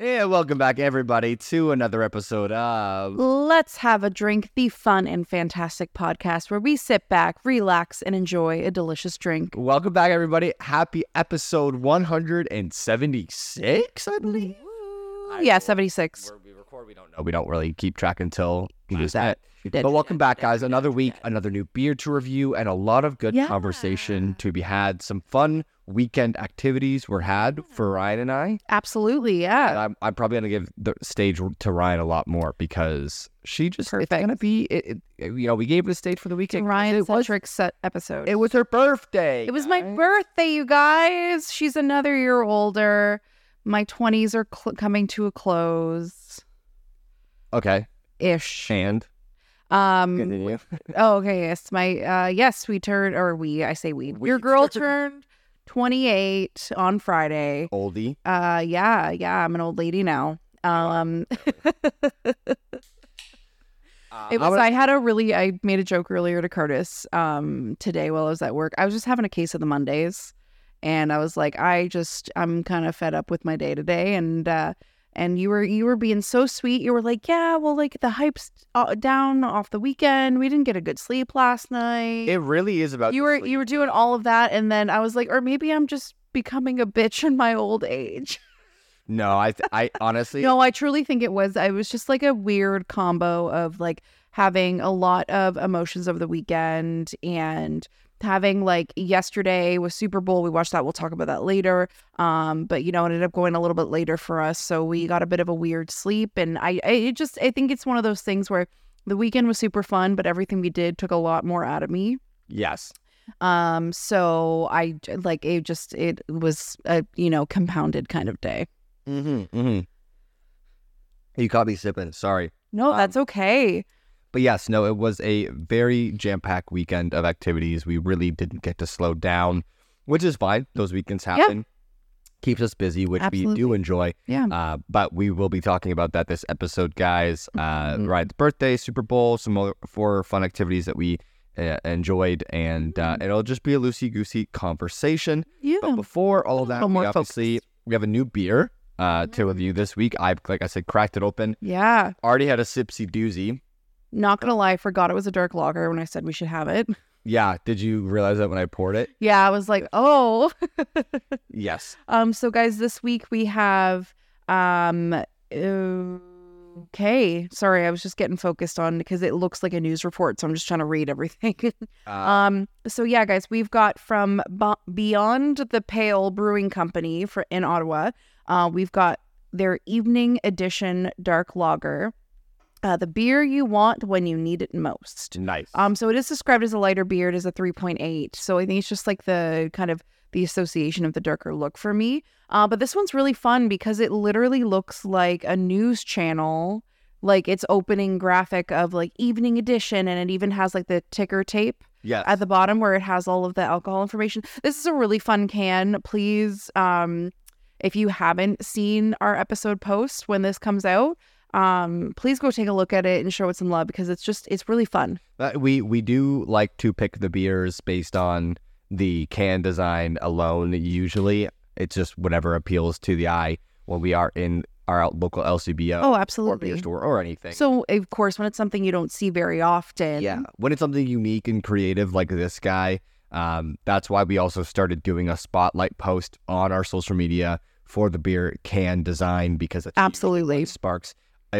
Yeah, welcome back, everybody, to another episode of. Let's have a drink, the fun and fantastic podcast where we sit back, relax, and enjoy a delicious drink. Welcome back, everybody. Happy episode 176, I believe. I yeah, will- 76. Where we we don't know. We don't really keep track until we use that. You. But welcome back, guys. Another week, another new beer to review, and a lot of good Yeah. conversation to be had. Some fun weekend activities were had for Rian and I. Absolutely, And yeah. I'm, I'm probably going to give the stage to Rian a lot more because she just, Perfect. it's Perfect. going to be, it, it, you know, we gave the stage for the weekend. Rian it was, centric set episode. it was her birthday. It was my birthday, you guys. She's another year older. My 20s are cl- coming to a close Okay. ish. And Um, continue. Oh, okay. Yes, my uh, yes, we turned, or we. I say we. We Your girl turned- turned twenty eight on Friday. Oldie. Uh, yeah, yeah. I'm an old lady now. Um, it was. I had a really. I made a joke earlier to Curtis. Um, today while I was at work, I was just having a case of the Mondays, and I was like, I just, I'm kind of fed up with my day to day, and uh, and you were you were being so sweet. You were like, yeah, well, like the hype's uh, down off the weekend. We didn't get a good sleep last night. It really is about you were sleep. you were doing all of that, and then I was like, or maybe I'm just becoming a bitch in my old age. No, I, th- I honestly, No, I truly think it was. I was just like a weird combo of like having a lot of emotions over the weekend and having like yesterday was Super Bowl. We watched that. We'll talk about that later. Um, but you know, it ended up going a little bit later for us, so we got a bit of a weird sleep. And I, I it just, I think it's one of those things where the weekend was super fun, but everything we did took a lot more out of me. yes. Um, so I like it. Just it was a you know compounded kind of day. Mm-hmm. Mm-hmm. You caught me sipping. Sorry. No, Um, that's okay. But yes, no, it was a very jam packed weekend of activities. We really didn't get to slow down, which is fine. Those weekends happen. Keeps us busy, which we do enjoy. Yeah. Uh, but we will be talking about that this episode, guys. Uh, Mhm. Ryan's birthday, Super Bowl, some more four fun activities that we uh, enjoyed, and uh, it'll just be a loosey goosey conversation. Yeah. But before all of that, we obviously we have a new beer uh, to review this week. I've, like I said, cracked it open. Yeah. Already had a sipsy doozy. Not gonna lie, I forgot it was a dark lager when I said we should have it. Yeah. Did you realize that when I poured it? Yeah, I was like, oh. Yes. um. So guys, this week we have um. Okay, sorry, I was just getting focused on because it looks like a news report, so I'm just trying to read everything. Uh, Um, so yeah, guys, we've got from Beyond the Pale Brewing Company for in Ottawa. Uh, we've got their evening edition dark lager, uh, the beer you want when you need it most. nice. Um, so it is described as a lighter beer. It is a 3.8. So I think it's just like the kind of the association of the darker look for me. Uh, but this one's really fun because it literally looks like a news channel, like its opening graphic of like evening edition, and it even has like the ticker tape yes. at the bottom where it has all of the alcohol information. This is a really fun can. Please, um, if you haven't seen our episode post when this comes out, um, please go take a look at it and show it some love because it's just it's really fun. Uh, we we do like to pick the beers based on the can design alone. Usually, it's just whatever appeals to the eye when we are in our local LCBO Oh, or absolutely. beer store or anything. So of course, when it's something you don't see very often, yeah, when it's something unique and creative like this guy, um, that's why we also started doing a spotlight post on our social media for the beer can design because it's usually Absolutely. sparks it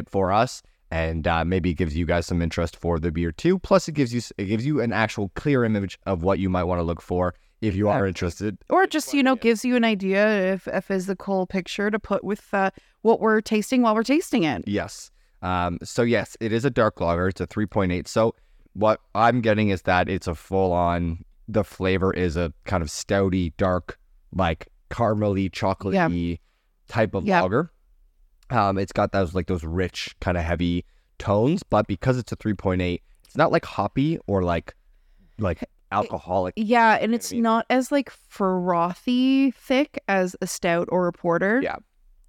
for us and uh, maybe it gives you guys some interest for the beer too. Plus, it gives you it gives you an actual clear image of what you might want to look for if you are interested. or just you know gives you an idea of a physical picture to put with uh, what we're tasting while we're tasting it. Yes. Um, so yes, it is a dark lager. It's a 3.8. So what I'm getting is that it's a full on. The flavor is a kind of stouty, dark, like caramely, chocolatey type of Yeah. lager. Um, it's got those like those rich, kind of heavy tones, but because it's a 3.8, it's not like hoppy or like like alcoholic. Yeah, and what I it's mean? not as like frothy thick as a stout or a porter. Yeah.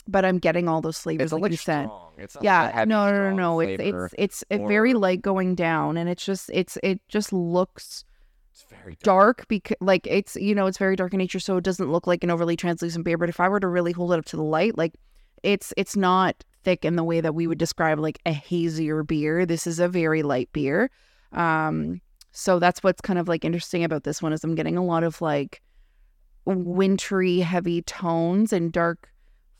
But I'm getting all those flavors It's a like little you said. It's Yeah, heavy, no, no, no, no. It's it's it's it very light going down, and it's just it's it just looks It's very dark. dark because like it's you know it's very dark in nature, so it doesn't look like an overly translucent beer. But if I were to really hold it up to the light, like it's it's not thick in the way that we would describe like a hazier beer. This is a very light beer. Um, so that's what's kind of like interesting about this one is I'm getting a lot of like wintry heavy tones and dark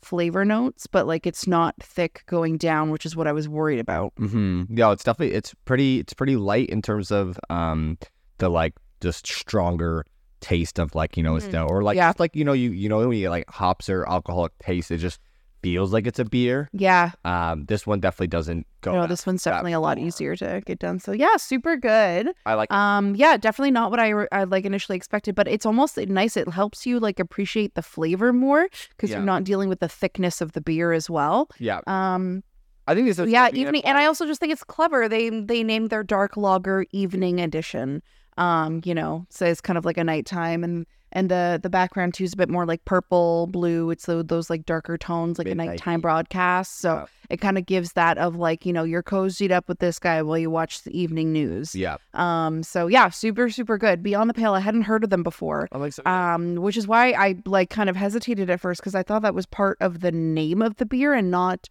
flavor notes, but like it's not thick going down, which is what I was worried about. Mm-hmm. Yeah, it's definitely it's pretty it's pretty light in terms of um the like just stronger taste of like you know it's no or like Yeah. like you know you you know when you get, like hops or alcoholic taste it just feels like it's a beer. Yeah, Um, this one definitely doesn't go. no, this one's definitely a lot far. easier to get done. So yeah, super good. I like. Um, yeah, definitely not what I, re- I like initially expected, but it's almost nice. It helps you like appreciate the flavor more because Yeah. you're not dealing with the thickness of the beer as well. yeah, Um, I think this is yeah, evening, and I also just think it's clever. They they named their dark lager evening edition. Um, you know, so it's kind of like a nighttime, and and the the background too is a bit more like purple, blue. It's those, those like darker tones, like a nighttime heat. broadcast. So it kind of gives that of like you know you're cozied up with this guy while you watch the evening news. yeah. Um, so yeah, super super good. Beyond the Pale, I hadn't heard of them before. I like. Um, which is why I like kind of hesitated at first because I thought that was part of the name of the beer and not.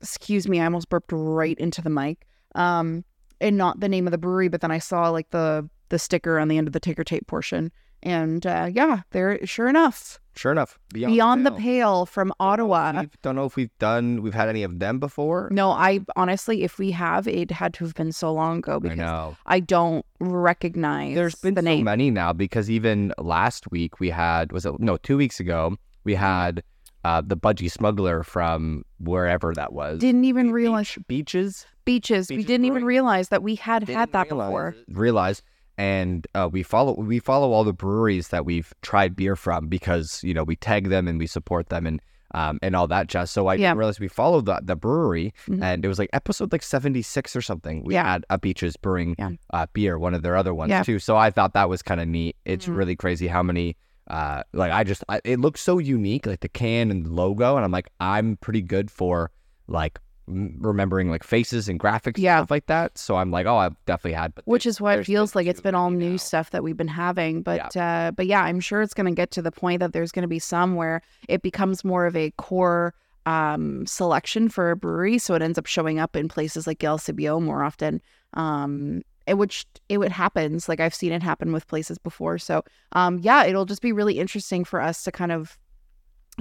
Excuse me, I almost burped right into the mic. Um, and not the name of the brewery, but then I saw like the the sticker on the end of the ticker tape portion, and uh, yeah, there. Sure enough, sure enough, beyond, Beyond the Pale. Pale from Ottawa. We don't know if we've done we've had any of them before. No, I honestly, if we have, it had to have been so long ago I because know. I don't recognize. There's been the so name. many now because even last week we had was it no two weeks ago we had uh, the budgie smuggler from wherever that was. Didn't even Be- realize beach- beaches. beaches. we didn't even realize that we had had Didn't that realize- before. Realize and uh, we follow we follow all the breweries that we've tried beer from because you know we tag them and we support them and um, and all that jazz. So I Yeah. didn't realize we followed the, the brewery Mhm. and it was like episode like seventy six or something. We Yeah. had a Beaches Brewing Yeah. uh, beer, one of their other ones Yeah. too. So I thought that was kind of neat. It's Mhm. really crazy how many. Uh, like I just, I, it looks so unique, like the can and the logo, and I'm like, I'm pretty good for like remembering like faces and graphics, Yeah. and stuff like that. So I'm like, oh, I've definitely had, but Which is why it feels like it's been all new now. stuff that we've been having. But uh but yeah, I'm sure it's gonna get to the point that there's gonna be some where it becomes more of a core um selection for a brewery. So it ends up showing up in places like LCBO more often. Um it which it would happens. Like I've seen it happen with places before. So um yeah, it'll just be really interesting for us to kind of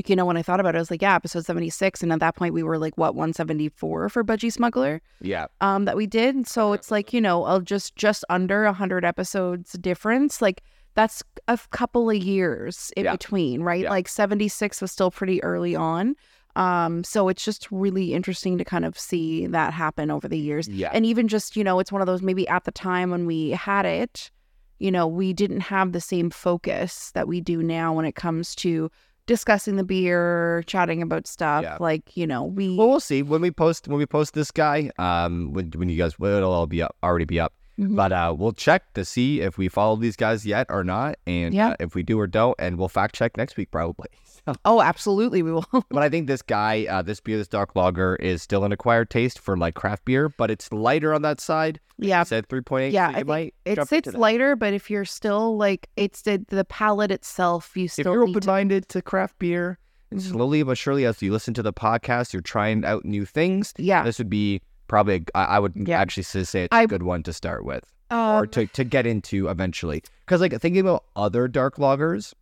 like you know when I thought about it, I was like, yeah, episode seventy six, and at that point we were like what one seventy four for Budgie Smuggler? Yeah, um that we did so it's like you know I'll just just under 100 episodes difference like that's a couple of years in Yeah. between right? Yeah. like 76 was still pretty early on um so it's just really interesting to kind of see that happen over the years. Yeah, and even just you know it's one of those maybe at the time when we had it you know we didn't have the same focus that we do now when it comes to discussing the beer chatting about stuff Yeah. like you know we Well, we'll see when we post when we post this guy. Um, when when you guys well, it'll all be up, already be up. Mhm. But uh, we'll check to see if we follow these guys yet or not, and Yeah. uh, if we do or don't, and we'll fact check next week probably. So- oh absolutely we will but I think this guy, uh, this beer, this dark lager, is still an acquired taste for like craft beer, but it's lighter on that side. yeah It said three point eight. Yeah, so I you think might It's it's lighter, but if you're still like it's the the palate itself, You if you're open to, minded to craft beer, and Mhm. slowly but surely, as you listen to the podcast, you're trying out new things. yeah. This would be probably, a, I I would Yeah. actually say it's I- a good one to start with. or Um, to, to get into eventually. Because like thinking about other dark lagers,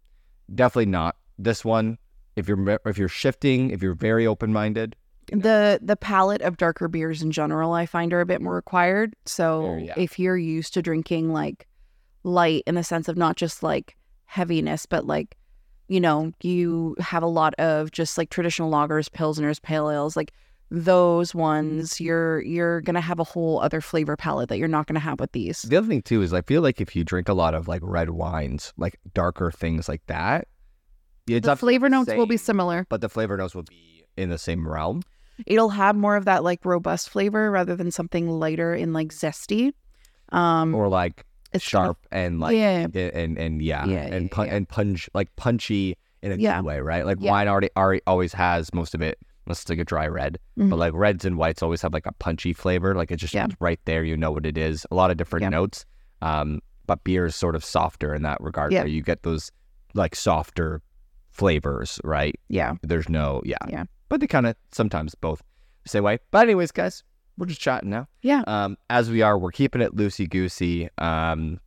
definitely not this one. If you're if you're shifting, if you're very open minded, the the palate of darker beers in general, I find are a bit more required. So Very, yeah. if you're used to drinking like light in the sense of not just like heaviness, but like you know you have a lot of just like traditional lagers, pilsners, pale ales, like those ones, you're you're gonna have a whole other flavor palette that you're not gonna have with these. the other thing too is I feel like if you drink a lot of like red wines, like darker things like that, it's the flavor notes will be similar. but the flavor notes will be in the same realm. it'll have more of that like robust flavor rather than something lighter and like zesty. Um, or like it's sharp and like yeah, and and yeah, Yeah, and yeah, pun- yeah. and punch like punchy in a Yeah. good way, right? Like Yeah. wine already, already always has most of it. Let's take a dry red, Mhm. but like reds and whites always have like a punchy flavor. Like it's just Yeah. right there, you know what it is. A lot of different Yeah. notes. Um, but beer is sort of softer in that regard. Yeah. Where you get those like softer flavors, right? yeah, There's no, yeah, Yeah. but they kind of sometimes both same way. But anyways, guys, we're just chatting now. Yeah. Um, as we are, we're keeping it loosey goosey. Um,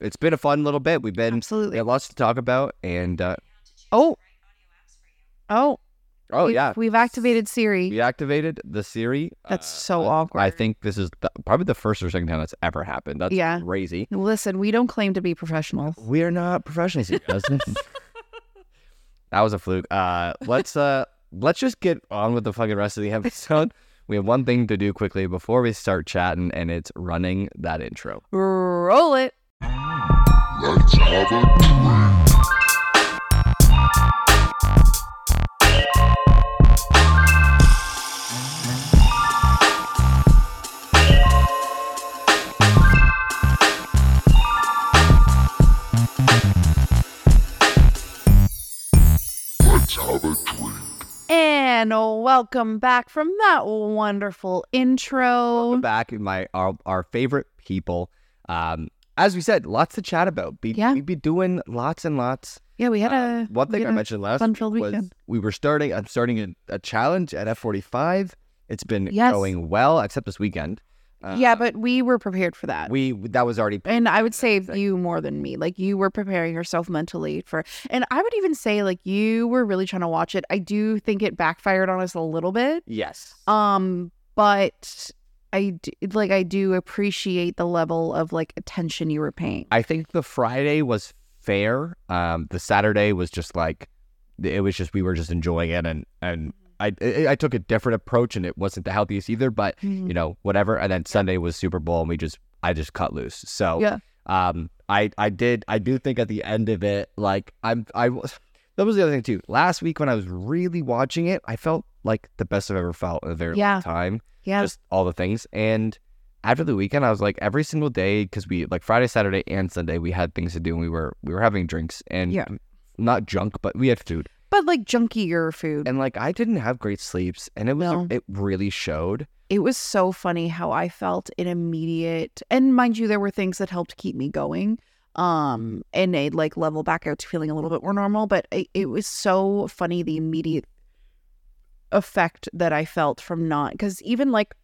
it's been a fun little bit. We've been Absolutely. have lots to talk about, and uh, Oh. Oh. Oh we've- yeah, We've activated Siri. we activated the Siri. That's Uh, so I- awkward. I think this is the, probably the first or second time that's ever happened. That's Yeah. crazy. Listen, we don't claim to be professionals. We're not professionals, you guys. that was a fluke. Uh, let's uh, let's just get on with the fucking rest of the episode. We have one thing to do quickly before we start chatting, and it's running that intro. Roll it. Let's have a drink. Let's have a drink. And welcome back from that wonderful intro. Back in my our, our favorite people. Um, as we said, lots to chat about. Be, Yeah. We'd be doing lots and lots. Yeah, we had Uh, a one we thing had I a mentioned last week was weekend. we were starting. I'm starting a, a challenge at F45. It's been Yes. going well, except this weekend. Uh, yeah, but we were prepared for that. we that was already and I would say thing. you more than me. Like you were preparing yourself mentally for, and I would even say like you were really trying to watch it. I do think it backfired on us a little bit. yes. Um, but I d- like I do appreciate the level of like attention you were paying. I think the Friday was fair. Um, the Saturday was just like it was just we were just enjoying it, and and I I, took a different approach, and it wasn't the healthiest either. But you know whatever. And then Sunday was Super Bowl, and we just I just cut loose. So Yeah. um, I I did I do think at the end of it, like I'm I was. That was the other thing too. Last week when I was really watching it, I felt like the best I've ever felt in a very Yeah. long time. yeah, just all the things. And after the weekend, I was like every single day because we like Friday, Saturday, and Sunday we had things to do. and We were we were having drinks and Yeah. not junk, but we had food. But like junkier food. And like I didn't have great sleeps, and it was No. it really showed. it was so funny how I felt an immediate and mind you there were things that helped keep me going um and a like level back out to feeling a little bit more normal but it, it was so funny the immediate effect that I felt from not because even like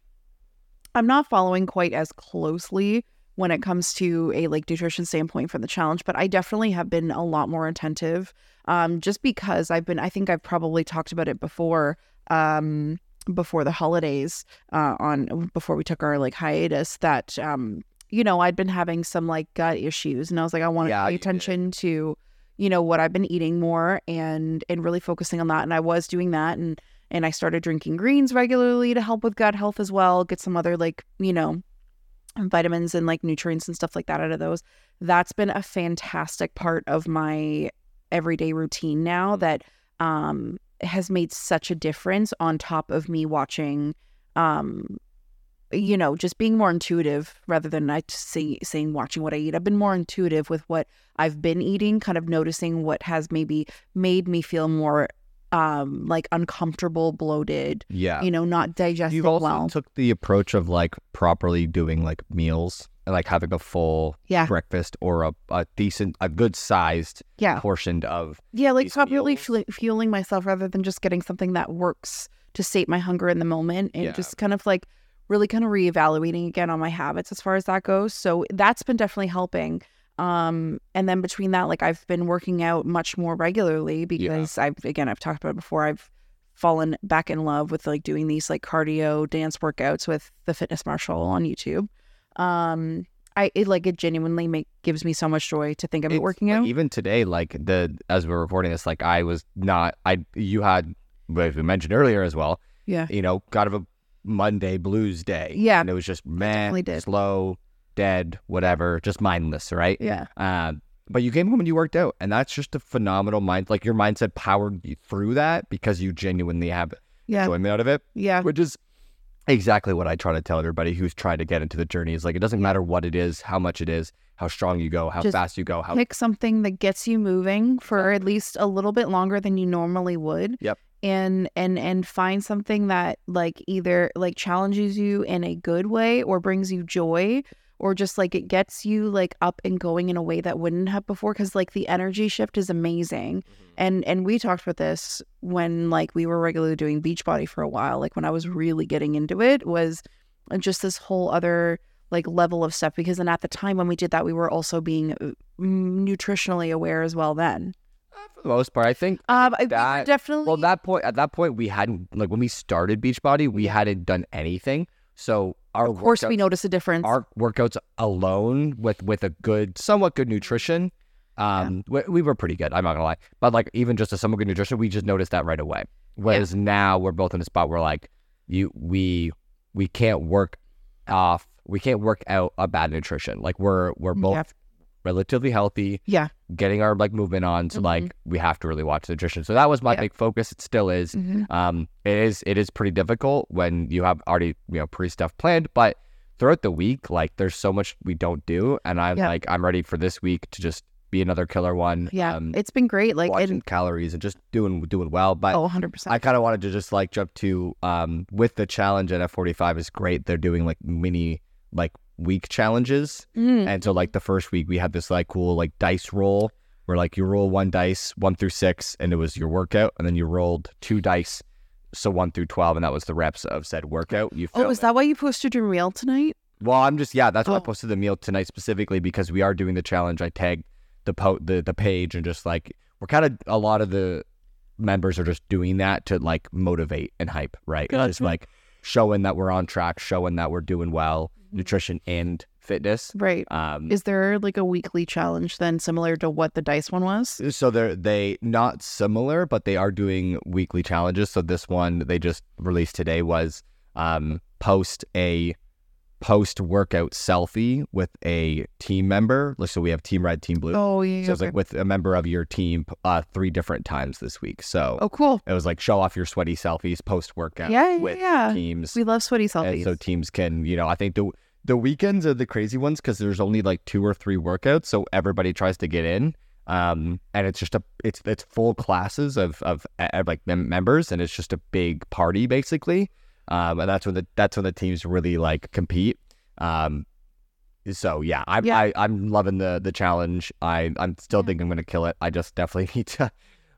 I'm not following quite as closely when it comes to a like nutrition standpoint from the challenge but I definitely have been a lot more attentive um just because I've been I think I've probably talked about it before um before the holidays uh on before we took our like hiatus that um you know I'd been having some like gut issues and I was like I want to Yeah, pay you did. attention to you know what I've been eating more and and really focusing on that and I was doing that and and I started drinking greens regularly to help with gut health as well get some other like you know vitamins and like nutrients and stuff like that out of those that's been a fantastic part of my everyday routine now that um has made such a difference on top of me watching um you know just being more intuitive rather than I say, saying watching what I eat. I've been more intuitive with what I've been eating kind of noticing what has maybe made me feel more um like uncomfortable bloated Yeah, you know not digesting you've also well took the approach of like properly doing like meals and like having a full yeah breakfast or a, a decent, a good sized yeah portion of Yeah, like properly meals. fueling myself rather than just getting something that works to sate my hunger in the moment and Yeah. just kind of like really kind of reevaluating again on my habits as far as that goes. So that's been definitely helping. Um, and then between that, like I've been working out much more regularly because I've again I've talked about it before. I've fallen back in love with like doing these like cardio dance workouts with the Fitness Marshall on YouTube. Um, I it like it genuinely make gives me so much joy to think about working like, out. Even today, like the as we're recording this, like I was not. I you had, as we mentioned earlier as well. Yeah. You know, kind of a Monday blues day. Yeah. and it was just man, slow, dead, whatever, just mindless, right? Yeah. Um, but you came home and you worked out, and that's just a phenomenal mind. Like your mindset powered you through that because you genuinely have Yeah. enjoyment out of it, Yeah. which is exactly what I try to tell everybody who's trying to get into the journey. Is like it doesn't matter what it is, how much it is, how strong you go, how Just fast you go, how pick something that gets you moving for at least a little bit longer than you normally would. Yep. And and and find something that like either like challenges you in a good way or brings you joy or just like it gets you like up and going in a way that wouldn't have before because like the energy shift is amazing and and we talked about this when like we were regularly doing beachbody for a while like when i was really getting into it was just this whole other like level of stuff because then at the time when we did that we were also being uh, nutritionally aware as well then For the most part, I think. um that- definitely Well, that point at that point we hadn't like when we started Beachbody, we hadn't done anything. So our of course we workouts- noticed a difference our workouts alone with with a good, somewhat good nutrition, um, we, we were pretty good. I'm not gonna lie, but like even just a somewhat good nutrition, we just noticed that right away. Whereas now we're both in a spot where like you we we can't work off, we can't work out a bad nutrition. Like we're we're both Yeah. Relatively healthy, yeah getting our like movement on. So Mhm. like we have to really watch the nutrition. So that was my Yeah. big focus. It still is. Mhm. Um, it is it is pretty difficult when you have already you know pre stuff planned, but throughout the week, like there's so much we don't do, and I'm Yeah. like I'm ready for this week to just be another killer one. yeah um, it's been great like watching calories and just doing doing well. But oh 100% I kind of wanted to just like jump to um with the challenge at F45 is great. They're doing like mini like week challenges. Mm. And so like the first week we had this like cool like dice roll where like you roll one dice one through six and it was your workout and then you rolled two dice so one through twelve and that was the reps of said workout. You oh is that why you posted your meal tonight well I'm just yeah that's why I Oh. posted the meal tonight specifically because we are doing the challenge. I tagged the po- the the page and just like we're kind of a lot of the members are just doing that to like motivate and hype right just like showing that we're on track showing that we're doing well nutrition and fitness right um Is there like a weekly challenge then similar to what the dice one was? So they're they not similar, but they are doing weekly challenges. So this one they just released today was um, post a post workout selfie with a team member. Like, So we have Team Red, Team Blue. Oh yeah. so it's okay. like with a member of your team uh, three different times this week. So oh cool. it was like show off your sweaty selfies post workout Yeah, yeah, with yeah. teams. We love sweaty And selfies. so teams can, you know, I think the the weekends are the crazy ones because there's only like two or three workouts, so everybody tries to get in. Um, and it's just a it's it's full classes of of, uh, like mem- members, and it's just a big party basically. Um, and that's when the that's when the teams really like compete. Um, so yeah, I'm Yeah. I, I'm loving the the challenge. I I'm still Yeah. think I'm gonna kill it. I just definitely need to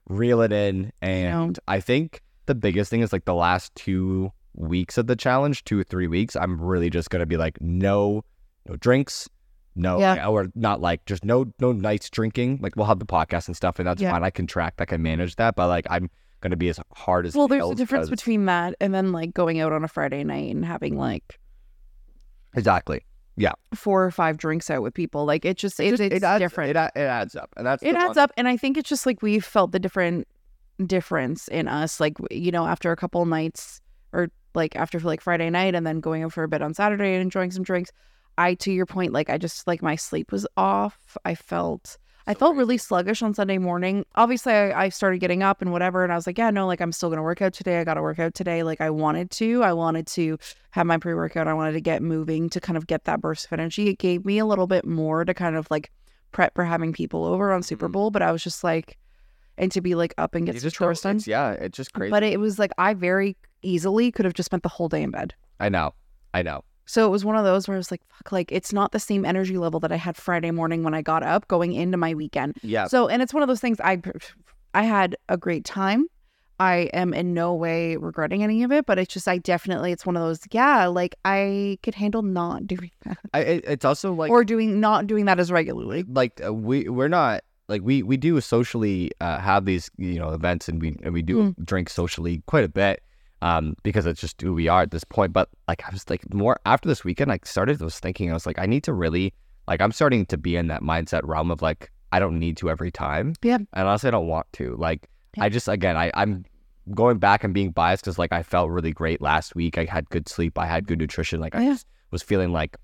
reel it in, and I think the biggest thing is like the last two weeks of the challenge, two or three weeks, I'm really just gonna be like, no, no drinks, no, Yeah. or not like just no, no nights drinking. Like we'll have the podcast and stuff, and that's Yeah. fine. I can track, I can manage that, but like I'm gonna be as hard as well, there's a difference difference 'cause- between that and then like going out on a Friday night and having like exactly. Yeah, four or five drinks out with people. Like it just it, it's it adds, different. It, it adds up, and that's it adds one- up and i think it's just like we felt the different difference in us like you know after a couple nights or like after like friday night and then going out for a bit on saturday and enjoying some drinks. I to your point like i just like my sleep was off. I felt i felt really sluggish on sunday morning. Obviously I, I started getting up and whatever and i was like yeah no like i'm still gonna work out today. I gotta work out today. Like i wanted to. I wanted to have my pre-workout. I wanted to get moving to kind of get that burst of energy. It gave me a little bit more to kind of like prep for having people over on Super Mhm. Bowl, but I was just like, and to be like up and get You some chores done. Yeah, it's just crazy. But it was like I very easily could have just spent the whole day in bed. I know, I know. So it was one of those where I was like, fuck, like it's not the same energy level that I had Friday morning when I got up going into my weekend. Yeah, So, and it's one of those things I, I had a great time. I am in no way regretting any of it, but it's just I definitely it's one of those yeah like I could handle not doing that I, it's also like or doing not doing that as regularly. like uh, we we're not like we we do socially uh, have these you know events and we and we do drink socially quite a bit um because it's just who we are at this point but like I was like more after this weekend I started was thinking I was like I need to really like I'm starting to be in that mindset realm of like I don't need to every time Yeah. and honestly I don't want to like Yeah. I just again I I'm going back and being biased because like I felt really great last week I had good sleep I had good nutrition like I Yeah. just was feeling like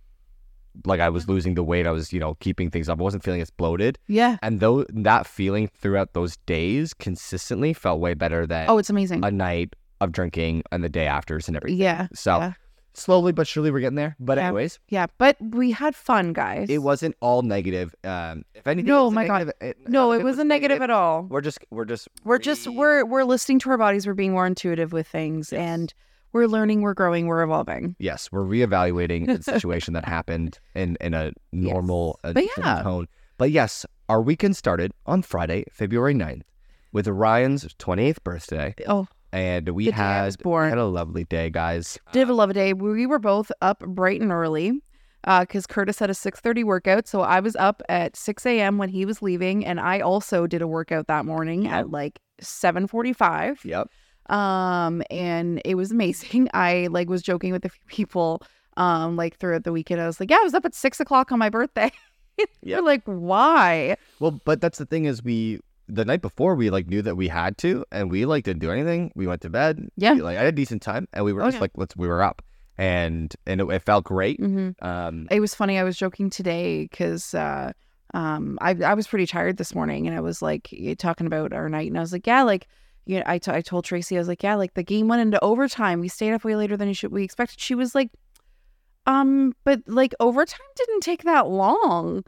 like I was losing the weight I was you know keeping things up I wasn't feeling as bloated Yeah. and though that feeling throughout those days consistently felt way better than Oh, it's amazing. a night of drinking and the day afters and everything. yeah. So yeah. slowly but surely we're getting there. But Yeah. anyways, Yeah, but we had fun, guys. it wasn't all negative. Um, if anything, No, it was my God. it- no, if it wasn't negative at all. We're just we're just We're just we're we're listening to our bodies. We're being more intuitive with things, Yes. and we're learning, we're growing, we're evolving. Yes, we're reevaluating the situation that happened in in a normal a But yeah. tone. But yes, our weekend started on Friday, February 9th, with Rian's 28th birthday, Oh, and we The day I was had had a lovely day, guys. did have a love day. We were both up bright and early because Curtis had a 6.30 workout. So I was up at 6 a.m. when he was leaving. And I also did a workout that morning at like 7.45. Yep. Um, and it was amazing. I like was joking with a few people um like throughout the weekend. I was like, Yeah, I was up at six o'clock on my birthday. You're like, why? Well, but that's the thing is we the night before we like knew that we had to, and we like didn't do anything. We went to bed. Yeah. we, like I had a decent time, and we were Oh, just yeah. like let's we were up, and and it, it felt great. hmm Um, It was funny. I was joking today because uh, um, I I was pretty tired this morning, and I was like talking about our night, and I was like, yeah, like you know, I, t- I told Tracy, I was like, yeah, like the game went into overtime. We stayed up way later than you should we expected. She was like, um, but like overtime didn't take that long.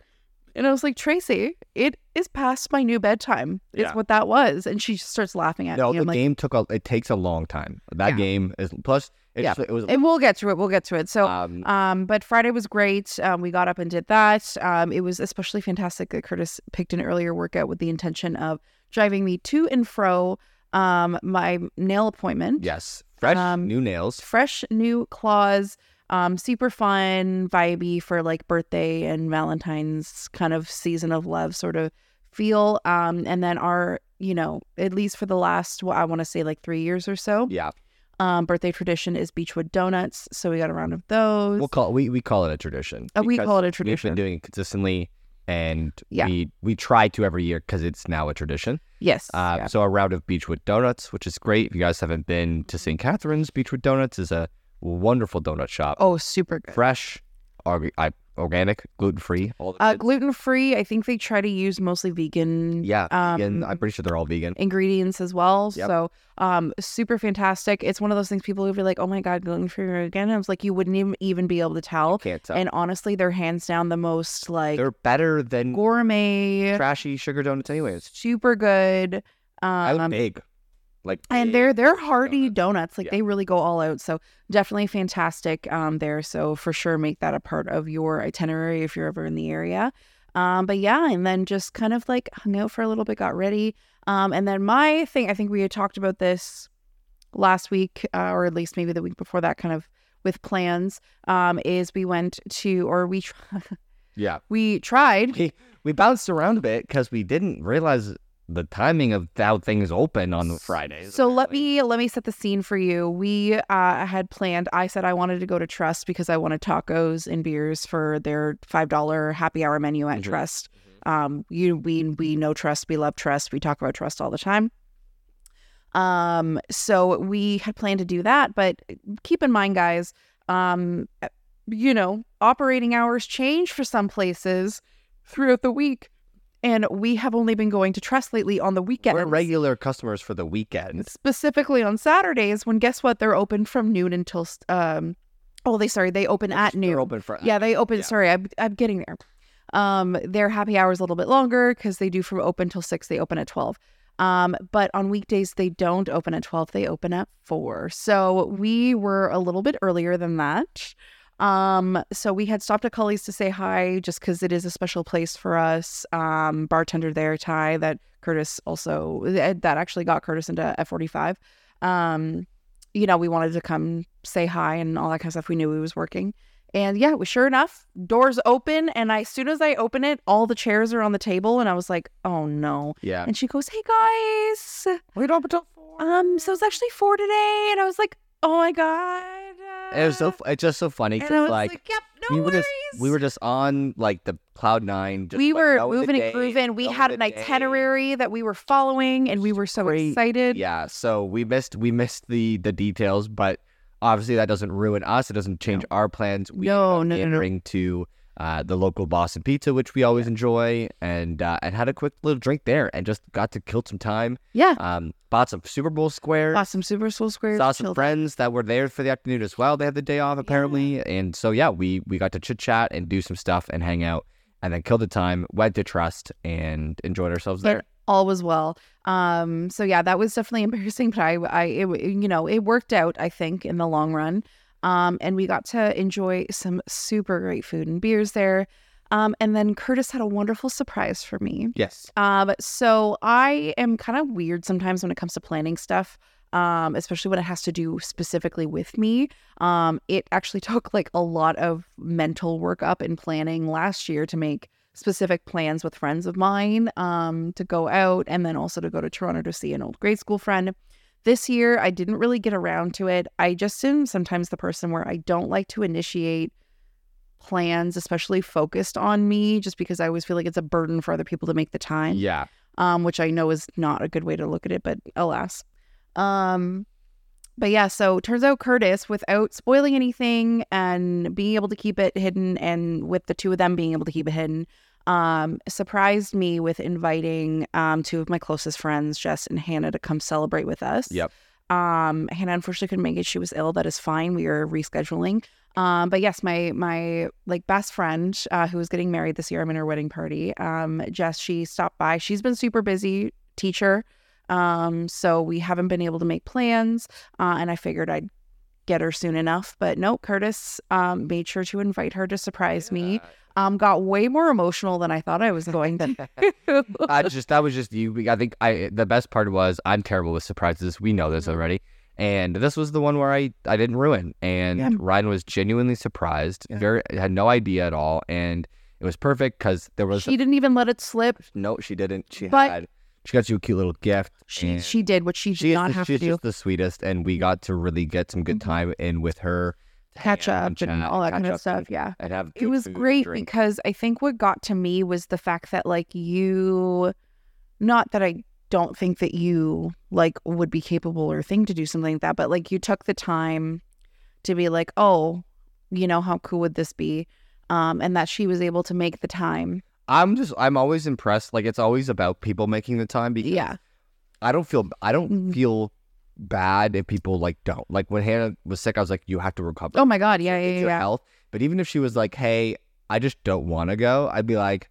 And I was like, Tracy, it is past my new bedtime. It's Yeah. what that was. And she just starts laughing at no, me. No, the I'm like, game took a. It takes a long time. That Yeah. game is plus. It, Yeah. just, it was. and we'll get to it. We'll get to it. So um, Um, but Friday was great. Um, we got up and did that. Um, it was especially fantastic that Curtis picked an earlier workout with the intention of driving me to and fro um, my nail appointment. yes, fresh um, new nails. Fresh new claws. Um, super fun, vibey for like birthday and Valentine's kind of season of love sort of feel. Um, and then our, you know, at least for the last, well, I want to say like three years or so, Yeah, um, birthday tradition is Beechwood donuts. So we got a round of those. we'll call we we call it a tradition. Oh, we call it a tradition. We've been doing it consistently, and Yeah. we we try to every year because it's now a tradition. Yes. Uh, yeah. So a round of Beechwood Donuts, which is great. If you guys haven't been to St. Catharines, Beechwood Donuts is a wonderful donut shop. Oh, super good. Fresh, org- I, organic, gluten free. Uh, gluten free. I think they try to use mostly vegan. Yeah, vegan. um, I'm pretty sure they're all vegan. ingredients as well. Yep. So, um, super fantastic. It's one of those things people would be like, "Oh my god, gluten free again." And I was like, you wouldn't even, even be able to tell. Can't tell. And honestly, they're hands down the most like they're better than gourmet, trashy sugar donuts, anyways. super good. Um, I like Um, big, like and they're they're hearty donuts. donuts. Like Yeah. they really go all out. So definitely fantastic um there. So for sure make that a part of your itinerary if you're ever in the area. Um but yeah, and then just kind of like hung out for a little bit, got ready. Um and then my thing, I think we had talked about this last week, uh, or at least maybe the week before that, kind of with plans. Um, is we went to or we tr- Yeah, we tried we we bounced around a bit because we didn't realize the timing of how things open on Fridays. So let me let me set the scene for you. We uh, had planned. I said I wanted to go to Trust because I wanted tacos and beers for their five dollar happy hour menu at Mhm. Trust. Um, you we we know Trust. We love Trust. We talk about Trust all the time. Um, so we had planned to do that, but keep in mind, guys. Um, you know, operating hours change for some places throughout the week, and we have only been going to Trust lately on the weekends We're regular customers for the weekend. specifically on Saturdays when guess what? They're open from noon until um oh they sorry, they open at noon. They're open for Yeah, they open Yeah. sorry, I'm I'm getting there. Um their happy hours a little bit longer because they do from open till six, they open at twelve. Um, but on weekdays they don't open at twelve, they open at four. So we were a little bit earlier than that. Um, so we had stopped at Cully's to say hi just because it is a special place for us. Um, bartender there, Ty, that Curtis also that that actually got Curtis into F45. Um, you know, we wanted to come say hi and all that kind of stuff. We knew he was working. And yeah, we, sure enough, doors open. And I, as soon as I open it, all the chairs are on the table. And I was like, oh no. Yeah. And she goes, hey guys, We don't until four. um, so it's actually four today. And I was like, oh my God. It was so. It's just so funny because like, like, yep, no we were worries. just we were just on like the cloud nine. Just, we like, were moving and grooving. We had an day. itinerary that we were following, and we were so Great. excited. Yeah, so we missed we missed the the details, but obviously that doesn't ruin us. It doesn't change our plans. We No, no, no, no. to uh, the local Boston Pizza, which we always enjoy, and uh, and had a quick little drink there, and just got to kill some time. Yeah. Um, bought some Super Bowl squares. Bought some Super Bowl Squares. Saw some chilled. friends that were there for the afternoon as well. They had the day off apparently, and so yeah, we we got to chit chat and do some stuff and hang out, and then killed the time. Went to Trust and enjoyed ourselves there. all was well. Um, so yeah, that was definitely embarrassing, but I, I, it, you know, it worked out. I think in the long run. Um, and we got to enjoy some super great food and beers there. Um, and then Curtis had a wonderful surprise for me. Yes. Um, so I am kind of weird sometimes when it comes to planning stuff. Um, especially when it has to do specifically with me. Um, it actually took like a lot of mental work up and planning last year to make specific plans with friends of mine um, to go out and then also to go to Toronto to see an old grade school friend. This year, I didn't really get around to it. I just am sometimes the person where I don't like to initiate plans, especially focused on me, just because I always feel like it's a burden for other people to make the time Yeah. um, which I know is not a good way to look at it, but alas. Um, but yeah, so turns out Curtis, without spoiling anything and being able to keep it hidden, and with the two of them being able to keep it hidden, um, surprised me with inviting um, two of my closest friends, Jess and Hannah, to come celebrate with us. Yep. Um, Hannah unfortunately couldn't make it. She was ill. That is fine. We are rescheduling. Um, but yes, my my like best friend uh, who is getting married this year. I'm in her wedding party. Um, Jess, she stopped by. She's been super busy, teacher. Um, so we haven't been able to make plans. Uh, and I figured I'd get her soon enough. But no, Curtis um made sure to invite her to surprise me. Um, got way more emotional than I thought I was going to. I just that was just you. I think I the best part was I'm terrible with surprises. We know this already. And this was the one where I, I didn't ruin. And Yeah. Rian was genuinely surprised. Yeah. Very had no idea at all. And it was perfect because there was she didn't even let it slip. no, she didn't. She But- had she got you a cute little gift. She she did what she did she not the- have to she's do. just the sweetest, and we got to really get some good Mhm. time in with her. Catch up and chat, all that kind of stuff. and- Yeah. and have it was great because I think what got to me was the fact that like you not that I don't think that you like would be capable or think to do something like that, but like you took the time to be like, oh, you know, how cool would this be? Um, and that she was able to make the time. I'm just I'm always impressed. Like it's always about people making the time because Yeah. I don't feel I don't Mhm. feel bad if people like don't. Like when Hannah was sick, I was like, you have to recover. Oh my God. Yeah. Yeah. your Yeah. health. But even if she was like, hey, I just don't want to go, I'd be like,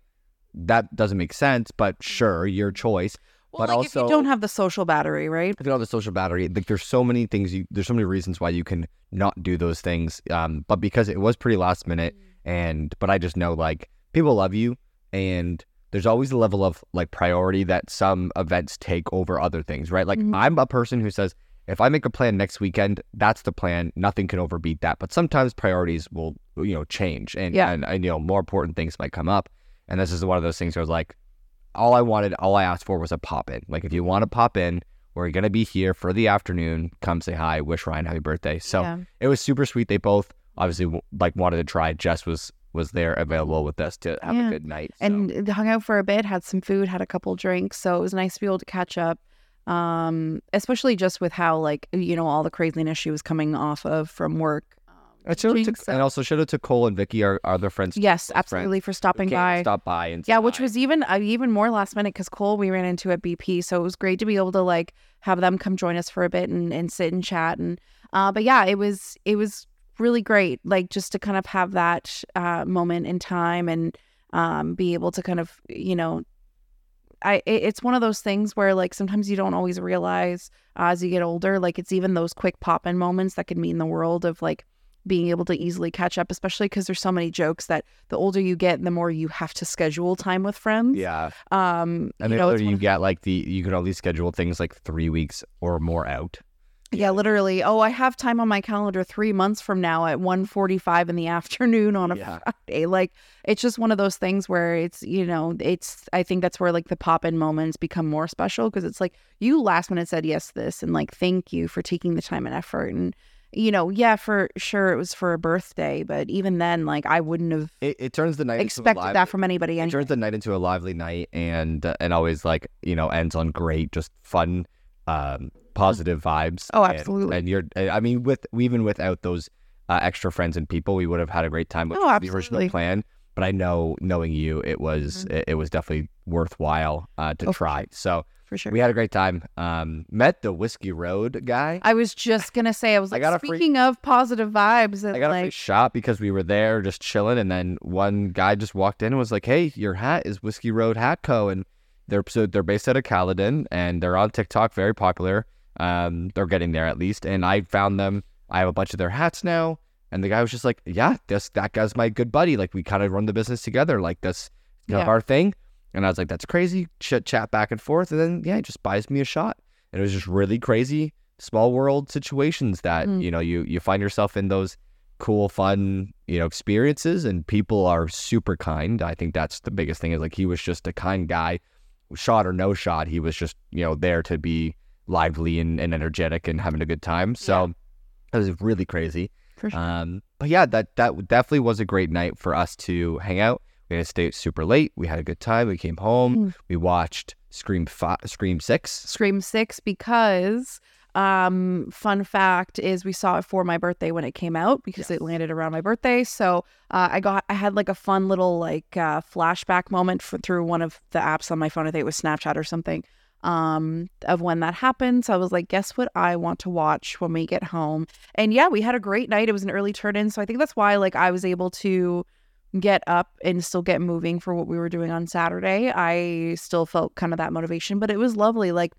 that doesn't make sense. But sure, your choice. Well, But like if you also- don't have the social battery, right? If you don't have the social battery, like there's so many things you there's so many reasons why you can not do those things. Um, but because it was pretty last minute and but I just know like people love you and there's always a level of like priority that some events take over other things, right? Like Mhm. I'm a person who says if I make a plan next weekend, that's the plan. Nothing can overbeat that. But sometimes priorities will, you know, change and, Yeah. and, and you know, more important things might come up. And this is one of those things where I was like, all I wanted, all I asked for was a pop in. Like if you want to pop in, we're gonna be here for the afternoon. Come say hi, wish Rian happy birthday. So yeah. it was super sweet. They both obviously like wanted to try. Jess was was there available with us to have Yeah. a good night. so- and hung out for a bit, had some food, had a couple drinks. So it was nice to be able to catch up. Um, especially just with how like, you know, all the craziness she was coming off of from work. And, shout out to- and also shout out to Cole and Vicky, our, our other friends. yes, close friends, absolutely for stopping by. Stop by and Yeah, which hi. was even uh, even more last minute because Cole we ran into at BP, so it was great to be able to like have them come join us for a bit and, and sit and chat and uh, but yeah, it was it was really great like just to kind of have that uh, moment in time and um, be able to kind of you know I it, it's one of those things where like sometimes you don't always realize uh, as you get older like it's even those quick pop in moments that could mean the world of like being able to easily catch up especially because there's so many jokes that the older you get the more you have to schedule time with friends yeah. um And you know you, it's you of- get like the you can only schedule things like three weeks or more out. Yeah literally oh i have time on my calendar three months from now at 1.45 in the afternoon on a Yeah. friday like it's just one of those things where it's you know it's i think that's where like the pop-in moments become more special because it's like you last minute said yes to this and like thank you for taking the time and effort and you know yeah for sure it was for a birthday but even then like i wouldn't have It, it turns the night into a expected that from anybody It turns the night into a lively night and uh, and always like you know ends on great, just fun, um, positive vibes. Oh, absolutely. And, you're, I mean, with even without those uh, extra friends and people, we would have had a great time with Oh, the original plan. But I know, knowing you, it was it, it was definitely worthwhile uh, to Mm-hmm. Oh, try. So for sure we had a great time. Um, met the Whiskey Road guy. I was just gonna say, I was I like, got a free- speaking of positive vibes, I got a free shot because we were there just chilling, and then one guy just walked in and was like, "Hey, your hat is Whiskey Road Hat Co." and They're so they're based out of Caledon and they're on TikTok, very popular. Um, they're getting there at least. And I found them. I have a bunch of their hats now. And the guy was just like, "Yeah, this that guy's my good buddy. Like we kind of run the business together. Like that's kind of Yeah. our thing." And I was like, "That's crazy." Chit chat back and forth, and then yeah, he just buys me a shot. And it was just really crazy, small world situations that Mm. you know you you find yourself in those cool, fun, you know, experiences, and people are super kind. I think that's the biggest thing. Is like he was just a kind guy, shot or no shot. He was just you know there to be lively and, and energetic and having a good time. So it was really crazy. For sure. Um, but yeah, that that definitely was a great night for us to hang out. We had to stay super late. We had a good time. We came home. Mm. We watched Scream Five, Scream Six. Scream Six because um fun fact is we saw it for my birthday when it came out because it landed around my birthday so uh, i got i had like a fun little like uh, flashback moment for, through one of the apps on my phone i think it was snapchat or something um of when that happened. So i was like guess what i want to watch when we get home? And yeah we had a great night. It was an early turn in. So i think that's why like i was able to get up and still get moving for what we were doing on saturday. I still felt kind of that motivation but it was lovely. Like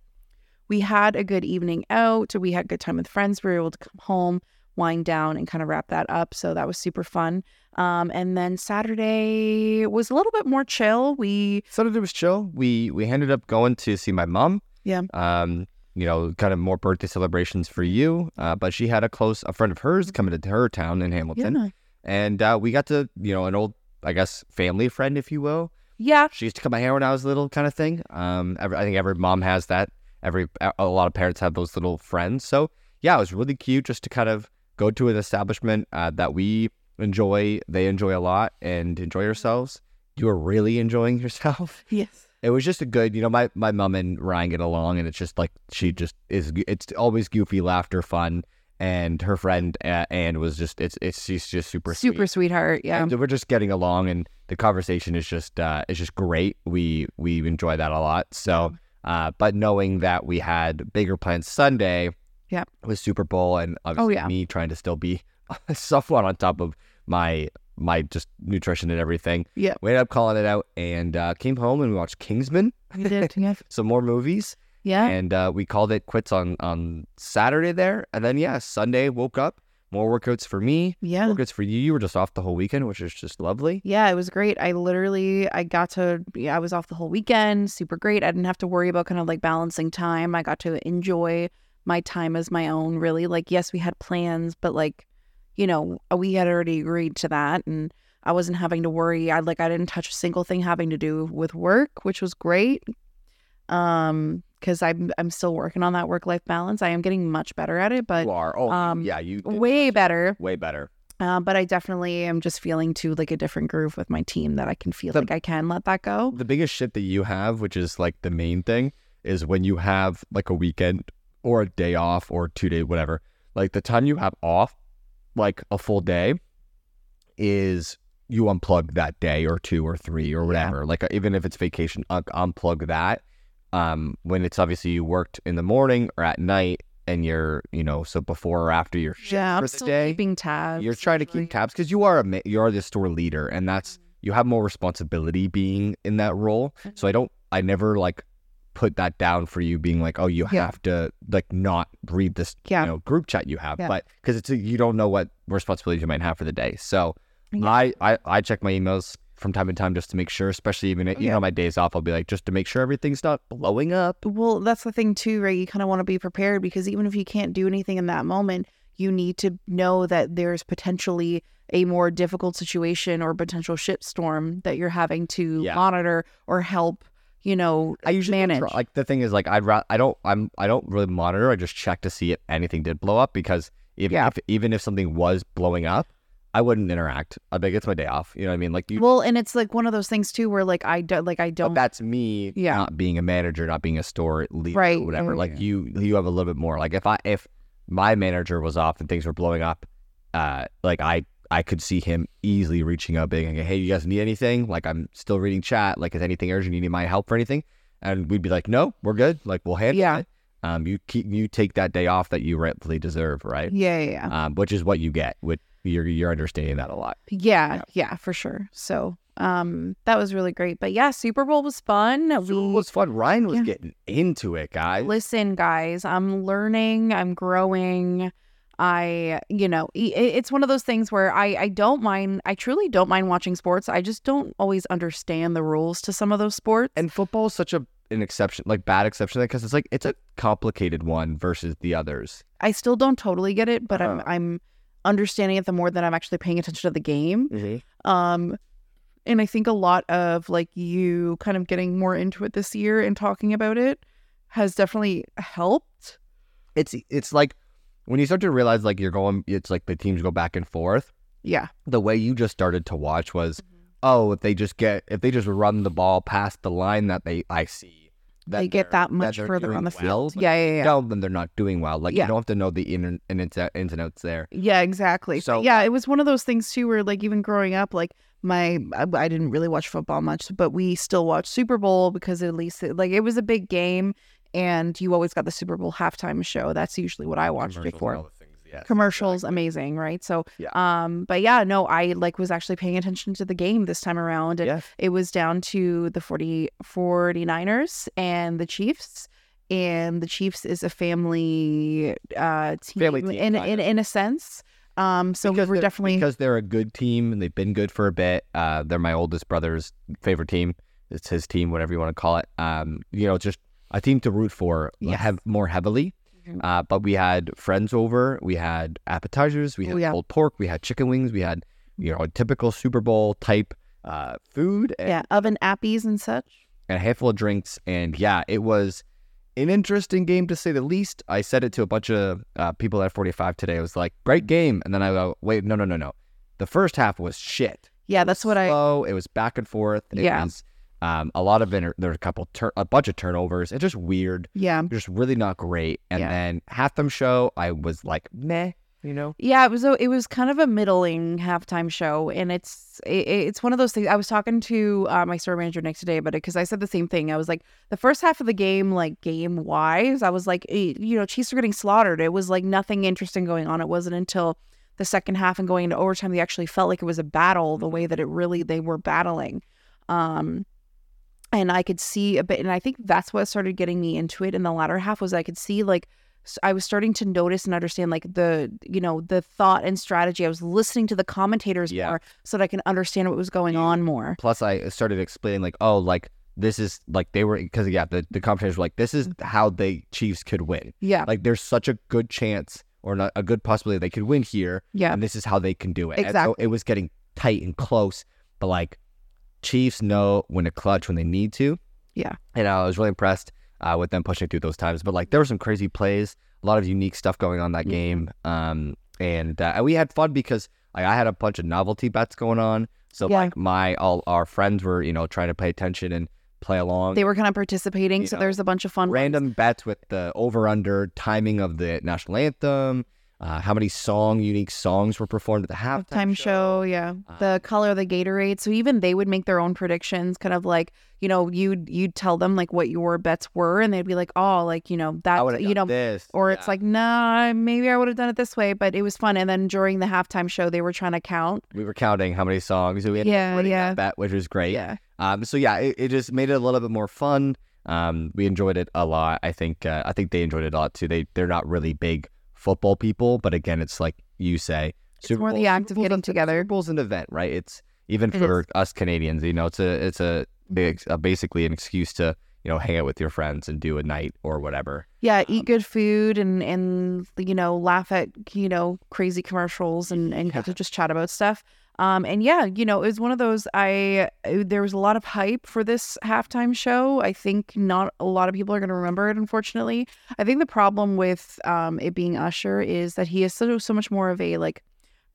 we had a good evening out. We had good time with friends. We were able to come home, wind down, and kind of wrap that up. So that was super fun. Um, and then Saturday was a little bit more chill. We Saturday was chill. We we ended up going to see my mom. Yeah. Um, you know, kind of more birthday celebrations for you. Uh, but she had a close a friend of hers coming to her town in Hamilton, yeah, and uh, we got to you know an old I guess family friend, if you will. yeah, She used to cut my hair when I was little, kind of thing. Um, every, I think every mom has that. Every a a lot of parents have those little friends. So yeah, it was really cute just to kind of go to an establishment uh, that we enjoy, they enjoy a lot, and enjoy yourselves. You were really enjoying yourself. yes, It was just a good, you know, my my mom and Rian get along, and it's just like she just is. It's always goofy, laughter, fun, and her friend uh, Anne was just it's it's she's just super super sweet. sweetheart. Yeah, And we're just getting along, and the conversation is just uh, is just great. We we enjoy that a lot. So, uh, but knowing that we had bigger plans Sunday, Yep. with Super Bowl, and obviously Oh, yeah. me trying to still be somewhat on top of my my just nutrition and everything. Yeah. we ended up calling it out, and uh, came home and we watched Kingsman, we did. Yeah, some more movies, yeah. and uh, we called it quits on on Saturday there, and then yeah, Sunday woke up, more workouts for me. yeah. Workouts for you. You were just off the whole weekend, which is just lovely. Yeah, it was great. I literally I got to yeah, I was off the whole weekend, super great. I didn't have to worry about kind of like balancing time. I got to enjoy my time as my own, really. Like yes, we had plans, but like you know, we had already agreed to that and I wasn't having to worry. I like I didn't touch a single thing having to do with work, which was great. Um cuz I'm I'm still working on that work life balance. I am getting much better at it, but you are. Oh, um, yeah, you way better. way better. Uh, but I definitely am just feeling to like a different groove with my team that I can feel The- like I can let that go. The biggest shit that you have, which is like the main thing, is when you have like a weekend or a day off or two day whatever. Like the time you have off, like a full day, is you unplug that day or two or three or whatever. Like uh, even if it's vacation, un- unplug that. Um, when it's obviously you worked in the morning or at night, and you're you know so before or after your shift Yeah, for the day, keeping tabs. you're trying to keep tabs because you are a you are the store leader and that's you have more responsibility being in that role so i don't i never like put that down for you being like oh you Yeah. have to like not read this Yeah. you know group chat you have Yeah. but because it's a, you don't know what responsibilities you might have for the day so. I, I i check my emails from time to time just to make sure especially even you know my days off i'll be like just to make sure everything's not blowing up Well, that's the thing too, right? You kind of want to be prepared because even if you can't do anything in that moment, you need to know that there's potentially a more difficult situation or potential shitstorm that you're having to monitor or help, you know, I usually manage. try- like the thing is like I'd ra- I don't I'm I don't really monitor. I just check to see if anything did blow up because if, Yeah. if even if something was blowing up, I wouldn't interact. I'd be like, it's my day off. You know what I mean? Like you. well, and it's like one of those things too where like I don't like I don't that's me Yeah. not being a manager, not being a store leader, Right, or whatever. like you, you have a little bit more. Like if I, if my manager was off and things were blowing up, uh, like I, I could see him easily reaching out, being like, "Hey, you guys need anything? Like I'm still reading chat. Like is anything urgent? You need my help for anything?" And we'd be like, "No, we're good. Like we'll handle Yeah. it." Um, you keep you take that day off that you rightfully deserve, right? yeah, yeah, yeah. Um, which is what you get. With you're you're understanding that a lot. Yeah, yeah, for sure. So, um, that was really great. But yeah, Super Bowl was fun. We- it was fun. Rian was Yeah. getting into it, guys. listen guys i'm learning i'm growing i you know it's one of those things where i i don't mind i truly don't mind watching sports. I just don't always understand the rules to some of those sports. And football is such a an exception, like bad exception, because it's like it's a complicated one versus the others. i still don't totally get it but i'm Uh-huh. i'm understanding it the more that i'm actually paying attention to the game. Um and i think a lot of like you kind of getting more into it this year and talking about it has definitely helped. It's it's like when you start to realize like you're going, it's like the teams go back and forth. yeah The way you just started to watch was, Mm-hmm. oh, if they just get if they just run the ball past the line that they I see, that they get that much they're further on the field but yeah yeah yeah don't, then they're not doing well. Like Yeah. you don't have to know the in and ins ins and outs there. Yeah, exactly. So- So yeah, it was one of those things too, where like even growing up, like my I, I didn't really watch football much, but we still watched Super Bowl because at least it, like it was a big game, and you always got the Super Bowl halftime show. That's usually what I watched before. all the things, yes, Commercials, exactly. amazing, right? So, Yeah. um, but yeah, no, I like was actually paying attention to the game this time around, and Yeah. it was down to the 40, 49ers and the Chiefs. And the Chiefs is a family uh team, Family team, in, in in a sense. Um, so because we were they're- definitely because they're a good team and they've been good for a bit. Uh, they're my oldest brother's favorite team. It's his team, whatever you want to call it. Um, you know, just a team to root for. Yes. Have more heavily. Mhm. Uh, but we had friends over. We had appetizers. We Oh, had yeah. pulled pork. We had chicken wings. We had you know a typical Super Bowl type uh, food and, yeah oven appies and such. and a handful of drinks. And yeah, it was an interesting game to say the least. I said it to a bunch of uh, people at 45 today. I was like, great game. And then I go, wait, no, no, no, no. The first half was shit. Yeah, that's what I slow. It was back and forth. It Yeah. was um, a lot of inter- there were a couple tur- a bunch of turnovers. It's just weird. yeah Just really not great. And Yeah. then halftime show, I was like, meh, you know. Yeah, it was a it was kind of a middling halftime show, and it's it, it's one of those things. I was talking to uh, my store manager Nick today about it because I said the same thing. I was like, the first half of the game, like game wise, I was like, eh, you know, Chiefs are getting slaughtered. It was like nothing interesting going on. It wasn't until the second half and going into overtime they actually felt like it was a battle the way that it really they were battling. Um, and I could see a bit, and I think that's what started getting me into it in the latter half was I could see like I was starting to notice and understand like the you know the thought and strategy. I was listening to the commentators Yeah. more so that I can understand what was going on more. Plus, I uh, started explaining like, oh, like this is like they were because yeah, the the commentators were like, this is mm. how the Chiefs could win. Yeah, Like, there's such a good chance or not a good possibility they could win here, yeah, and this is how they can do it. And so Exactly. it was getting tight and close, but like Chiefs know when to clutch when they need to. Yeah. and I was really impressed uh, with them pushing through those times. But like there were some crazy plays, a lot of unique stuff going on that game, um, and uh, we had fun because like I had a bunch of novelty bets going on. So Yeah. like my all our friends were you know trying to pay attention and play along. they were kind of participating. you so know, there's a bunch of fun ones. random bets with the over under timing of the national anthem, uh, how many song unique songs were performed at the halftime time show. Yeah, Uh, the color of the Gatorade. So even they would make their own predictions, kind of like you know you'd you'd tell them like what your bets were, and they'd be like, oh, like you know that you know this, or it's like nah maybe i would have done it this way but it was fun and then during the halftime show they were trying to count we were counting how many songs. We had Yeah, yeah. bet, which was great. yeah Um, so yeah, it, it just made it a little bit more fun. Um, we enjoyed it a lot. I think uh, I think they enjoyed it a lot too. They they're not really big football people, but again, it's like you say, It's more the act of getting a- together. Super Bowl's an event, right? It's even It for us Canadians, you know, it's a it's a, big, uh basically an excuse to you know hang out with your friends and do a night or whatever. yeah Um, eat good food and and you know laugh at you know crazy commercials and and to just chat about stuff um and yeah you know it was one of those i there was a lot of hype for this halftime show. I think not a lot of people are going to remember it unfortunately. I think the problem with um it being usher is that he is so so much more of a like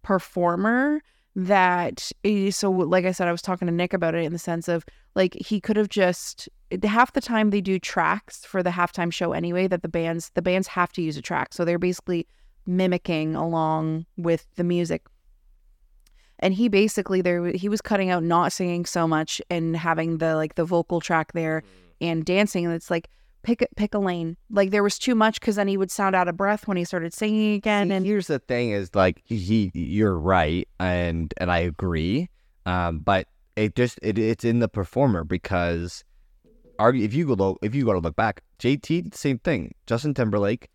performer that eh, so like i said i was talking to nick about it in the sense of like he could have just half the time they do tracks for the halftime show anyway that the bands the bands have to use a track. So they're basically mimicking along with the music and he basically there he was cutting out not singing so much and having the like the vocal track there and dancing and it's like pick a pick a lane like there was too much because then he would sound out of breath when he started singing again and here's the thing: is like he, you're right, and and I agree. Um, but it just it, it's in the performer because argue if you go lo- if you go to look back, JT same thing. Justin Timberlake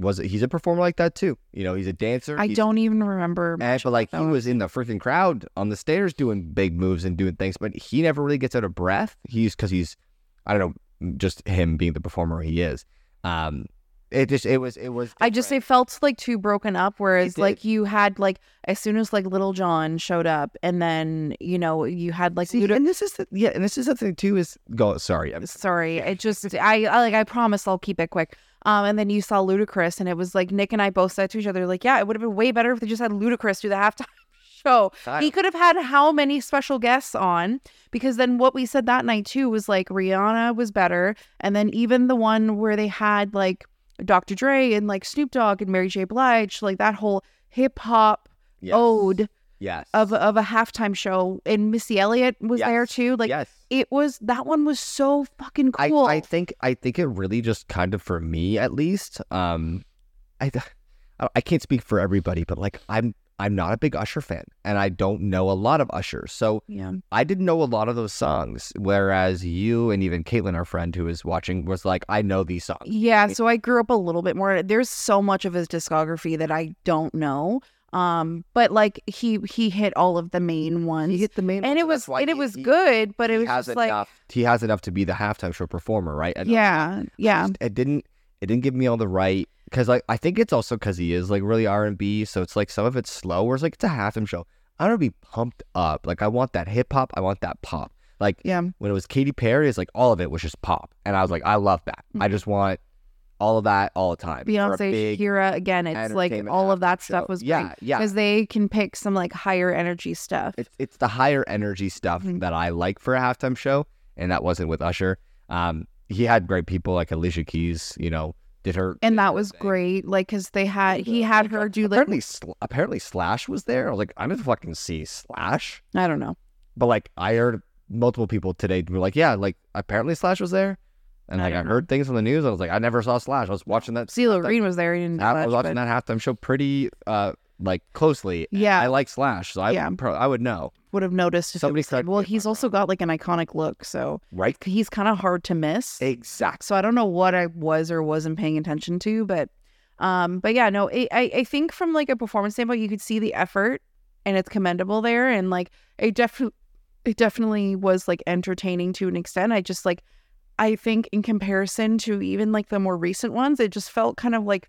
was he's a performer like that too. You know, he's a dancer. I don't even remember. And, but like he was in the freaking crowd on the stairs doing big moves and doing things, but he never really gets out of breath. He's because he's I don't know, just him being the performer he is. Um, it just it was it was. I just different. it felt like too broken up. Whereas like you had like as soon as like Lil Jon showed up, and then you know you had like See, Luda- and this is the, yeah, and this is the thing too is go sorry. I'm, sorry, it just I, I like I promise I'll keep it quick. Um, and then you saw Ludacris, and it was like Nick and I both said to each other, like, yeah, it would have been way better if they just had Ludacris do the halftime show. I- He could have had how many special guests on? Because then what we said that night too was like Rihanna was better, and then even the one where they had like Dr. Dre and like Snoop Dogg and Mary J. Blige, like that whole hip hop yes. ode yes of of a halftime show, and Missy Elliott was there too. Like yes. It was that one was so fucking I, cool. I think I think it really just kind of for me at least. Um, I I- I can't speak for everybody, but like I'm I'm not a big Usher fan, and I don't know a lot of Usher, so yeah. I didn't know a lot of those songs. Whereas you and even Caitlin, our friend who is watching, was like, I know these songs. Yeah, so I grew up a little bit more. There's so much of his discography that I don't know. Um, but like he he hit all of the main ones. He hit the main, ones. and it was and it was good, but it was just like enough. He has enough to be the halftime show performer, right? Enough. yeah, yeah. just- it didn't it didn't give me all the right because like I think it's also because he is like really R and B, so it's like some of it's slow. Whereas like it's a halftime show, I want to be pumped up. Like I want that hip hop, I want that pop. Like Yeah. when it was Katy Perry, it's like all of it was just pop, and I was like, I love that. I just want all of that all the time. Beyonce, Shakira, again, it's like all of that stuff show. was yeah, great yeah. because they can pick some like higher energy stuff. It's it's the higher energy stuff Mhm. that I like for a halftime show, and that wasn't with Usher. Um, he had great people like Alicia Keys, you know, did her and did that her was thing. great, like because they had he had her do like apparently Sl- apparently Slash was there. I was like, I'm gonna fucking see Slash, I don't know. but like I heard multiple people today were like, yeah, like apparently Slash was there, and I like I don't know. heard things on the news. I was like, I never saw Slash. I was watching that. CeeLo Green was there. He didn't. I was watching but- that halftime show pretty uh like closely. Yeah. I like Slash, so I Yeah. pro- I would know, would have noticed if Somebody it was, like- correct me well he's also got like an iconic look so right? he's kind of hard to miss Exactly. so i don't know what i was or wasn't paying attention to but um but yeah no it, i i think from like a performance standpoint you could see the effort and it's commendable there and like it definitely it definitely was like entertaining to an extent i just like i think in comparison to even like the more recent ones it just felt kind of like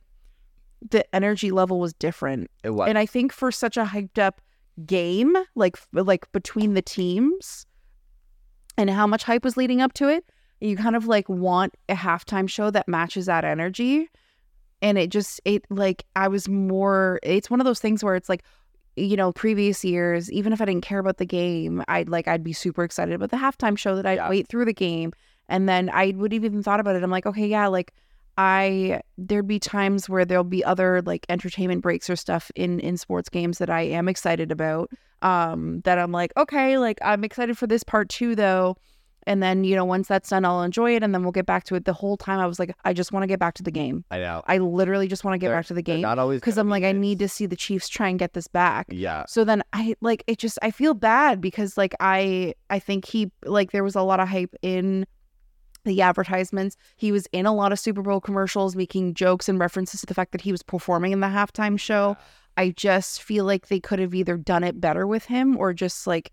the energy level was different It was. and I think for such a hyped up game, like like between the teams, and how much hype was leading up to it, you kind of like want a halftime show that matches that energy. And it just it like I was more. It's one of those things where it's like, you know, previous years, even if I didn't care about the game, I'd like I'd be super excited about the halftime show that I'd Yeah. wait through the game, and then I would have even thought about it. I'm like, okay, yeah, like I there'd be times where there'll be other like entertainment breaks or stuff in in sports games that I am excited about. Um, that I'm like, okay, like I'm excited for this part too, though. And then you know, once that's done, I'll enjoy it, and then we'll get back to it. The whole time, I was like, I just want to get back to the game. I know. I literally just want to get They're- back to the game Not always because I'm like, I need to see the Chiefs try and get this back. Yeah. So then I like it just I feel bad because like I I think he like there was a lot of hype in the advertisements. He was in a lot of Super Bowl commercials making jokes and references to the fact that he was performing in the halftime show. I just feel like they could have either done it better with him or just like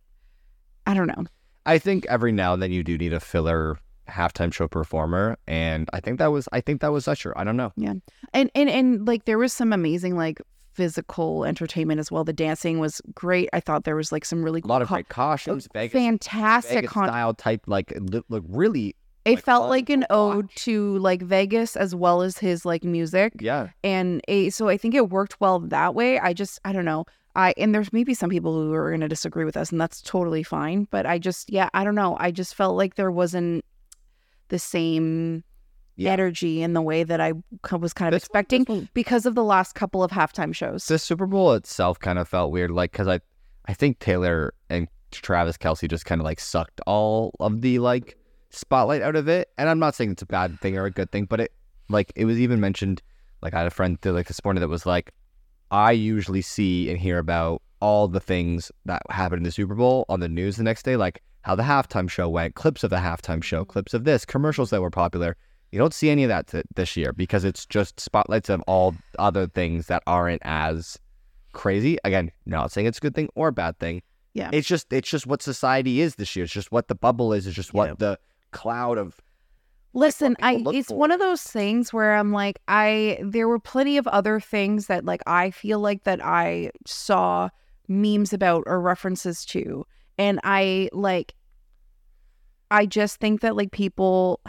I don't know. I think every now and then you do need a filler halftime show performer, and I think that was I think that was Usher. I don't know. Yeah. And and and like there was some amazing like physical entertainment as well. The dancing was great. I thought there was like some really A lot of co- great costumes, Vegas, fantastic Vegas con- style type, like li- look really. It like, felt like an ode watch. to like Vegas as well as his like music. Yeah, And a, so I think it worked well that way. I just, I don't know. I, and there's maybe some people who are going to disagree with us, and that's totally fine. But I just, yeah, I don't know. I just felt like there wasn't the same Yeah. energy in the way that I was kind of This expecting this because of the last couple of halftime shows. the Super Bowl itself kind of felt weird, like because I, I think Taylor and Travis Kelce just kind of like sucked all of the like spotlight out of it. And I'm not saying it's a bad thing or a good thing, but it like it was even mentioned. Like I had a friend th- like this morning that was like, I usually see and hear about all the things that happen in the Super Bowl on the news the next day, like how the halftime show went, clips of the halftime show, mm-hmm. clips of this, commercials that were popular. You don't see any of that th- this year because it's just spotlights of all other things that aren't as crazy. Again, not saying it's a good thing or a bad thing. Yeah. It's just it's just what society is this year. It's just what the bubble is. It's just what Yeah. the cloud of Listen, I it's for. one of those things where I'm like I there were plenty of other things that like I feel like that I saw memes about or references to and I like I just think that like people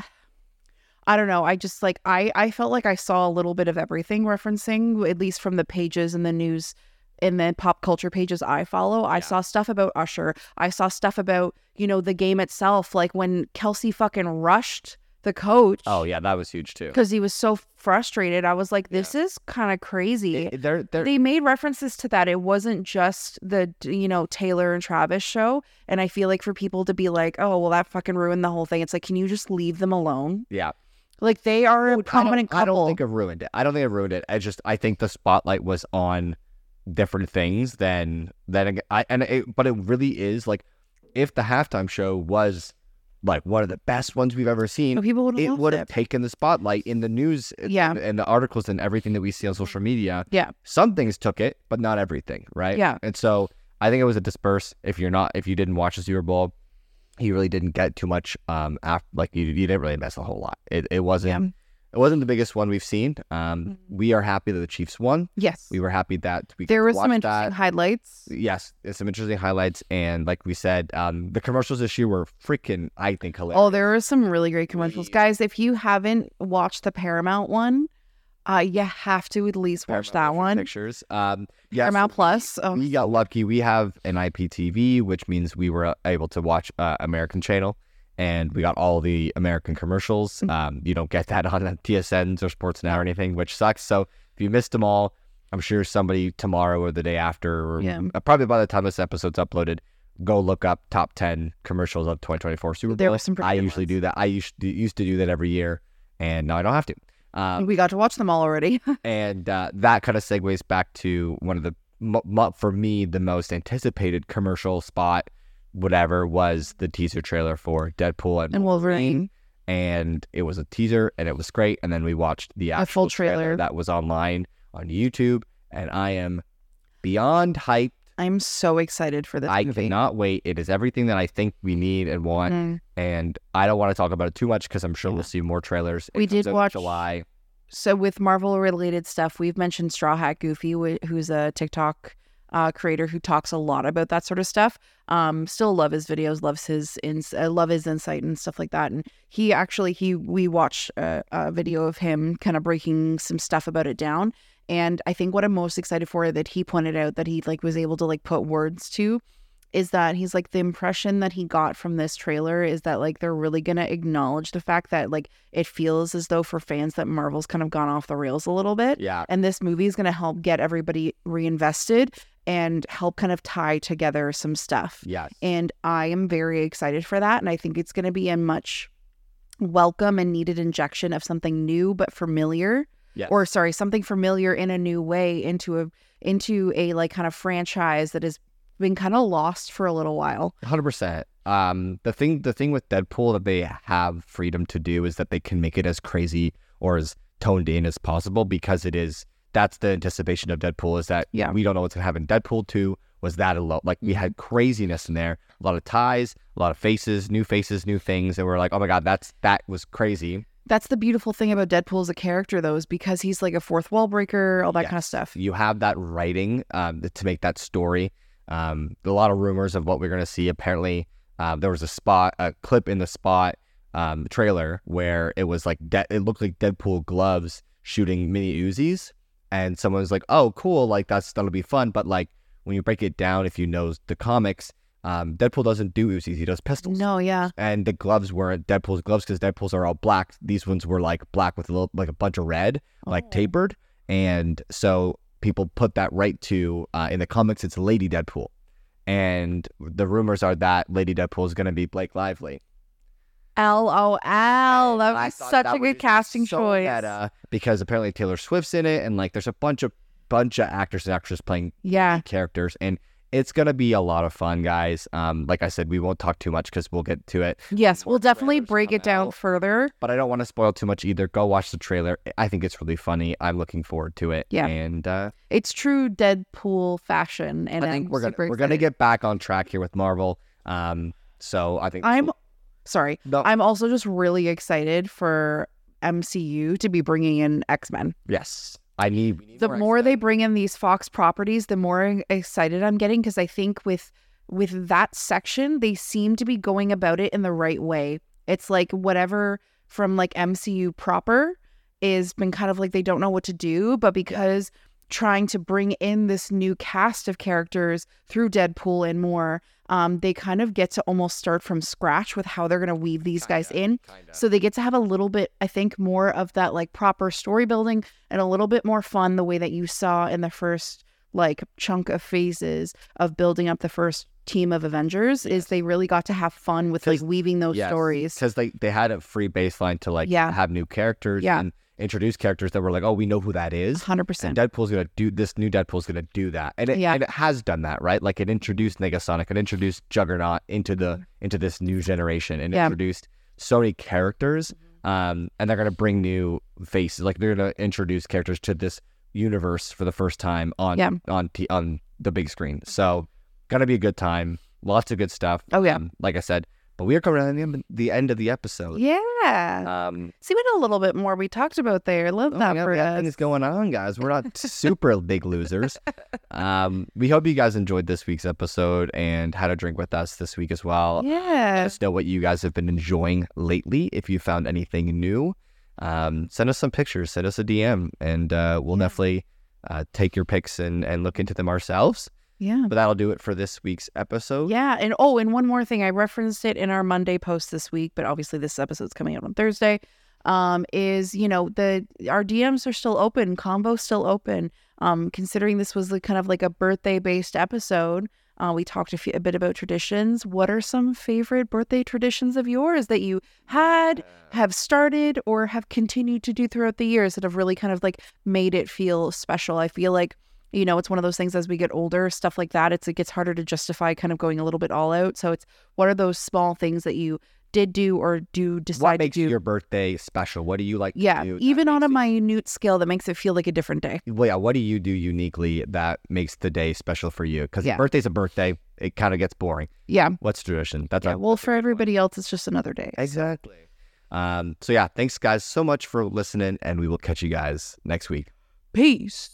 I don't know, I just like I I felt like I saw a little bit of everything referencing at least from the pages and the news in the pop culture pages I follow. I Yeah. saw stuff about Usher. I saw stuff about, you know, the game itself like when Kelce fucking rushed the coach oh yeah, that was huge too. because he was so frustrated. I was like, this is kind of crazy. It- They're they're they made references to that. It wasn't just the, you know, Taylor and Travis show. And I feel like for people to be like, oh, well, that fucking ruined the whole thing. It's like, can you just leave them alone? yeah. Like they are I a prominent I couple. don't think it ruined it. I don't think it ruined it. I just I think the spotlight was on different things than than I and it, but it really is like if the halftime show was like one of the best ones we've ever seen, But people would it would have taken the spotlight in the news Yeah. and the articles and everything that we see on social media. Yeah. Some things took it, but not everything, right? Yeah. And so I think it was a disperse if you're not if you didn't watch the Super Bowl, you really didn't get too much um after like you, you didn't really miss a whole lot. It it wasn't Yeah. It wasn't the biggest one we've seen. Um Mhm. we are happy that the Chiefs won. Yes. We were happy that we there were some interesting that. highlights. Yes, there's some interesting highlights and like we said, um the commercials this year were freaking I think hilarious. Oh, there were some really great commercials. Guys, if you haven't watched the Paramount one, uh, you have to at least watch Paramount that one. Pictures. Um, yes, Paramount Plus. Oh, we got lucky. We have an IPTV, which means we were able to watch uh, American Channel, and we got all the American commercials. Mm. Um, you don't get that on TSNs or Sportsnet or anything, which sucks. So if you missed them all, I'm sure somebody tomorrow or the day after, or Yeah. uh, probably by the time this episode's uploaded, go look up top 10 commercials of 2024 Super Bowl. There were some pretty I usually ones. do that. I used to, used to do that every year, and now I don't have to. Um, we got to watch them all already. and uh, that kind of segues back to one of the for me the most anticipated commercial spot whatever was the teaser trailer for deadpool and, and Wolverine. and it was a teaser and it was great and then we watched the A full trailer. that was online on youtube and i am beyond hyped I'm so excited for this i movie. cannot wait it is everything that i think we need and want Mm. and i don't want to talk about it too much because i'm sure Yeah. we'll see more trailers It We did watch- july So with Marvel related stuff, we've mentioned Straw Hat Goofy, wh- who's a TikTok uh, creator who talks a lot about that sort of stuff. Um, still love his videos, loves his ins- uh, love his insight and stuff like that. And he actually he we watched a, a video of him kind of breaking some stuff about it down. And I think what I'm most excited for that he pointed out that he like was able to like put words to is that he's like the impression that he got from this trailer is that like they're really gonna acknowledge the fact that like it feels as though for fans that Marvel's kind of gone off the rails a little bit. yeah And this movie is gonna help get everybody reinvested and help kind of tie together some stuff. yes And I am very excited for that. And I think it's gonna be a much welcome and needed injection of something new but familiar yes. or sorry something familiar in a new way into a into a like kind of franchise that has been kind of lost for a little while Hundred percent. Um, the thing, the thing with Deadpool that they have freedom to do is that they can make it as crazy or as toned in as possible because it is. That's the anticipation of Deadpool is that Yeah. we don't know what's gonna happen. Deadpool two was that a lot. Like we had craziness in there, a lot of ties, a lot of faces, new faces, new things, and we're like, oh my god, that's that was crazy. that's the beautiful thing about deadpool as a character though is because he's like a fourth wall breaker all that kind of stuff You have that writing um, to make that story. Um, a lot of rumors of what we're going to see. Apparently, um, there was a spot, a clip in the spot um, trailer where it was like de- it looked like Deadpool gloves shooting mini Uzis, and someone was like, "Oh, cool! Like that's that'll be fun." But like when you break it down, if you know the comics, um, Deadpool doesn't do Uzis; he does pistols no yeah and the gloves weren't Deadpool's gloves because Deadpool's are all black. These ones were like black with a little like a bunch of red, like Oh. tapered, and so people put that right to uh, in the comics it's Lady Deadpool, and the rumors are that Lady Deadpool is going to be Blake Lively. L o l that was such that a good casting so choice meta because apparently Taylor Swift's in it, and like there's a bunch of bunch of actors and actresses playing yeah characters, and it's gonna be a lot of fun, guys. Um, like I said, we won't talk too much because we'll get to it. Yes, more we'll definitely break it down out. further. But I don't want to spoil too much either. Go watch the trailer. I think it's really funny. I'm looking forward to it. Yeah. and uh, It's true Deadpool fashion, and I think I'm we're gonna we're gonna get back on track here with Marvel. Um, so I think I'm sorry. no, I'm also just really excited for MCU to be bringing in X Men. yes. I need. need The more they bring in these Fox properties, the more excited I'm getting because I think with with that section, they seem to be going about it in the right way. It's like whatever from like MCU proper is been kind of like they don't know what to do, but because trying to bring in this new cast of characters through Deadpool and more, um, they kind of get to almost start from scratch with how they're going to weave these guys Kinda, in. kinda. So they get to have a little bit, I think, more of that like proper story building and a little bit more fun the way that you saw in the first like chunk of phases of building up the first team of Avengers is they really got to have fun with like weaving those Yes, stories. because they they had a free baseline to like Yeah. have new characters Yeah. and introduce characters that were like, oh, we know who that is. 100%. And Deadpool's gonna do this new Deadpool's gonna do that, and it, Yeah. and it has done that, right? Like it introduced Negasonic, it introduced Juggernaut into the into this new generation, and Yeah. introduced so many characters. Um, and they're gonna bring new faces, like they're gonna introduce characters to this universe for the first time on Yeah. on t- on the big screen. So, gonna be a good time. Lots of good stuff. Oh, yeah. Um, like I said, but we are coming to the end- the end of the episode. yeah. Um, See what a little bit more we talked about there. Love Oh, that yeah, for we us. things going on, guys. We're not super big losers. Um, we hope you guys enjoyed this week's episode and had a drink with us this week as well. Yeah. Let us know what you guys have been enjoying lately. If you found anything new, um, send us some pictures, send us a DM, and uh, we'll Yeah. definitely uh, take your pics and, and look into them ourselves. Yeah. But that'll do it for this week's episode. Yeah, and oh, and one more thing, I referenced it in our Monday post this week, but obviously this episode's coming out on Thursday. Um, is you know the our DMs are still open, combo's still open. Um, considering this was like kind of like a birthday based episode, uh, we talked a, few, a bit about traditions. What are some favorite birthday traditions of yours that you had, have started, or have continued to do throughout the years that have really kind of like made it feel special? I feel like you know it's one of those things as we get older stuff like that it's it gets harder to justify kind of going a little bit all out so it's what are those small things that you did do or do decide What to makes do your birthday special? What do you like? to yeah even on a it- minute scale that makes it feel like a different day well, yeah, what do you do uniquely that makes the day special for you? Because Yeah. birthday's a birthday. It kind of gets boring. yeah What's tradition? That's yeah a, well for everybody else it's just another day exactly. Um, so yeah, thanks guys so much for listening, and we will catch you guys next week. peace